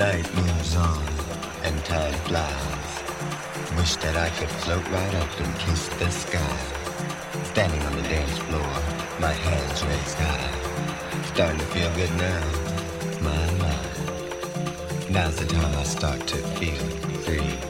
night moves on and time flies. Wish that I could float right up and kiss the sky. Standing on the dance floor, my hands raised high. Starting to feel good now, my mind. Now's the time I start to feel free.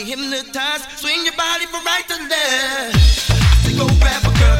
be hypnotized. Swing your body from right to left. So go grab a girl.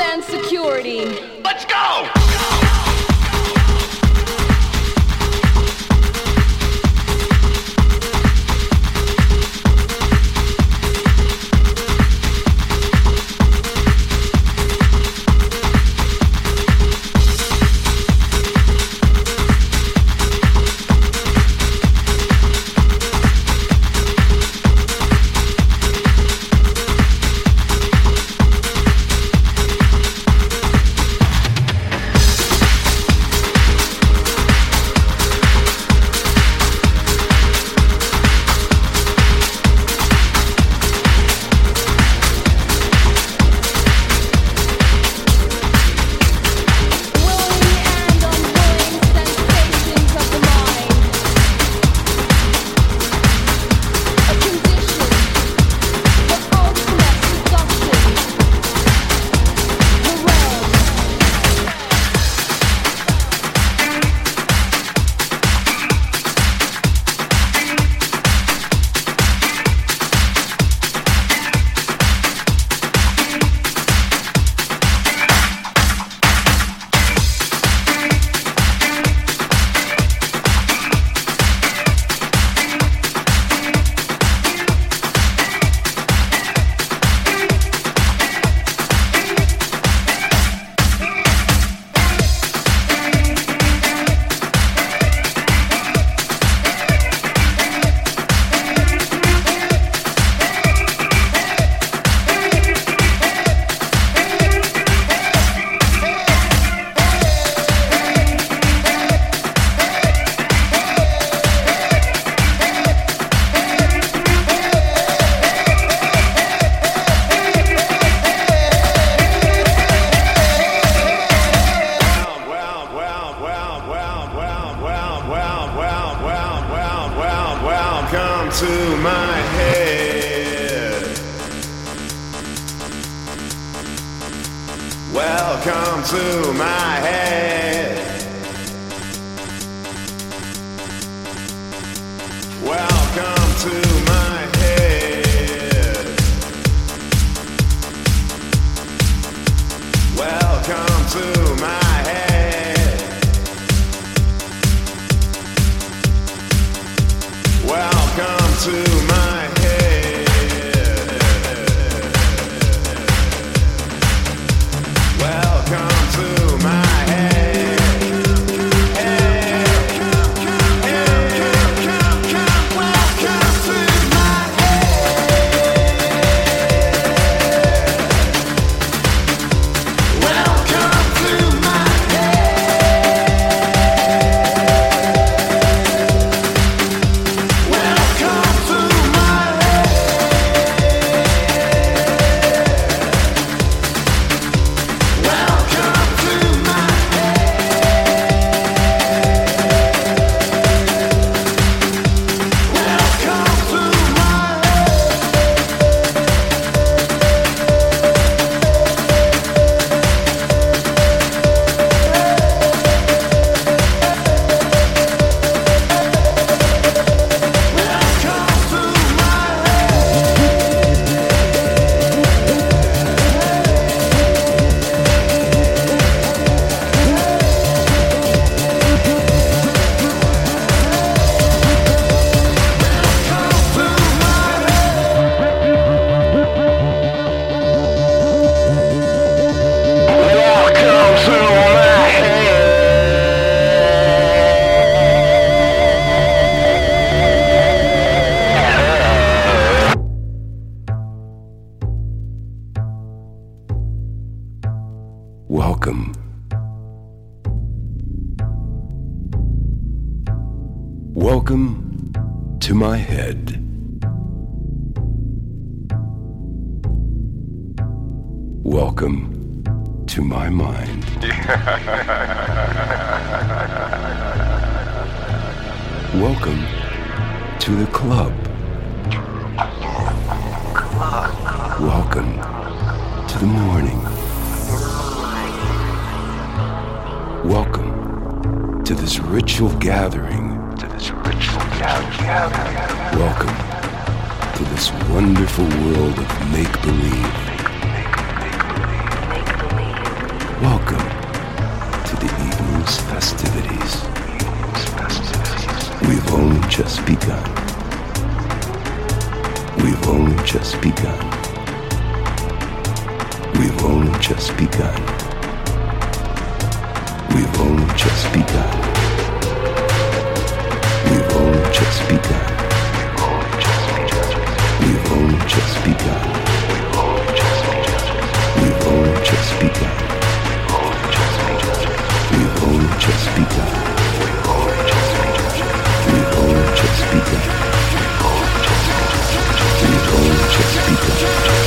and security. Let's go! Welcome to my mind. Welcome to the club. Welcome to the morning. Welcome to this ritual gathering. To this ritual gathering. Welcome to this wonderful world of make believe. Evening's festivities. We've only just begun. We've only just begun. We've only just begun. We've only just begun. We've only just begun. We've only just begun. Just begun. We've only just begun. We've just.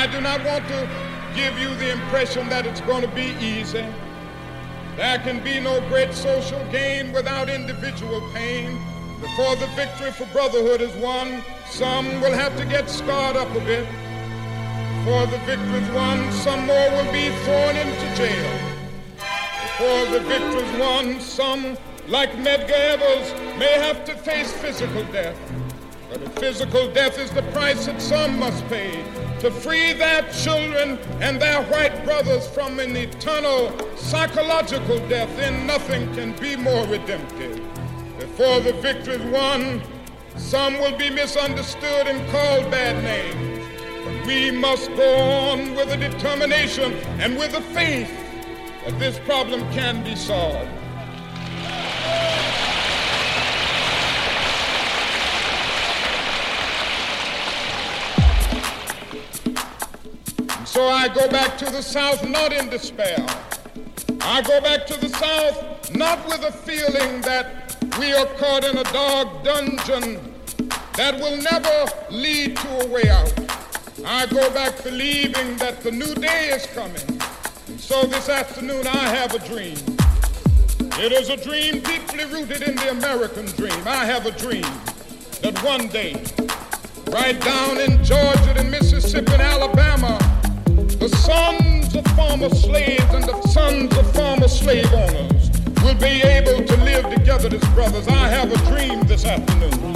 I do not want to give you the impression that it's going to be easy. There can be no great social gain without individual pain. Before the victory for brotherhood is won, some will have to get scarred up a bit. Before the victory is won, some more will be thrown into jail. Before the victory is won, some, like Medgar Evers, may have to face physical death. But a physical death is the price that some must pay to free their children and their white brothers from an eternal psychological death. Then nothing can be more redemptive. Before the victory is won, some will be misunderstood and called bad names. But we must go on with a determination and with a faith that this problem can be solved. So I go back to the South not in despair. I go back to the South not with a feeling that we are caught in a dark dungeon that will never lead to a way out. I go back believing that the new day is coming. So this afternoon I have a dream. It is a dream deeply rooted in the American dream. I have a dream that one day, right down in Georgia and Mississippi and Alabama, the sons of former slaves and the sons of former slave owners will be able to live together as brothers. I have a dream this afternoon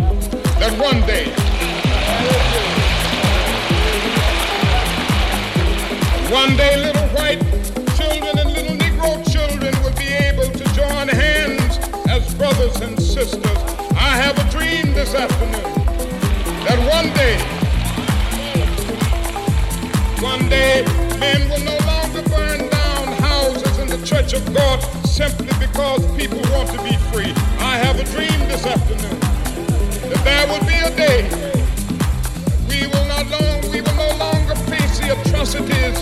that one day, one day little white children and little Negro children will be able to join hands as brothers and sisters. I have a dream this afternoon that one day, one day, men will no longer burn down houses in the church of God simply because people want to be free. I have a dream this afternoon that there will be a day we will not long, we will no longer face the atrocities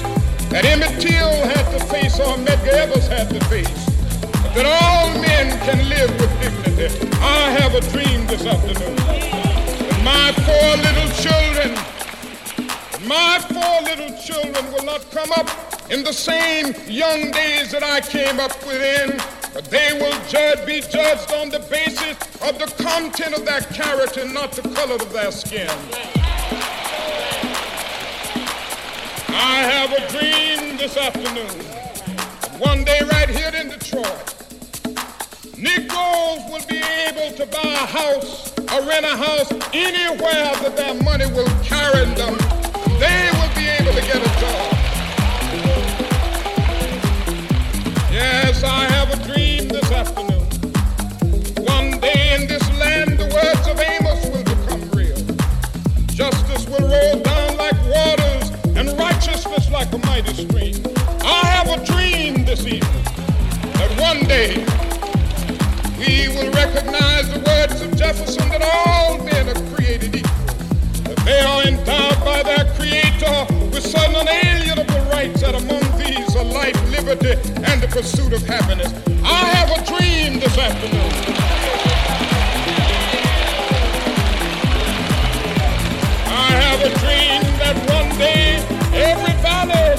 that Emmett Till had to face or Medgar Evers had to face. But that all men can live with dignity. I have a dream this afternoon that my four little children my four little children will not come up in the same young days that I came up within, but they will judge, be judged on the basis of the content of their character, not the color of their skin. I have a dream this afternoon. One day right here in Detroit, Negroes will be able to buy a house or rent a house anywhere that their money will carry them they will be able to get a job. Yes, I have a dream this afternoon. One day in this land, the words of Amos will become real. Justice will roll down like waters and righteousness like a mighty stream. I have a dream this evening that one day we will recognize the words of Jefferson that all men are created equal. They are endowed by their Creator with certain unalienable rights, that among these are life, liberty, and the pursuit of happiness. I have a dream this afternoon. I have a dream that one day every valley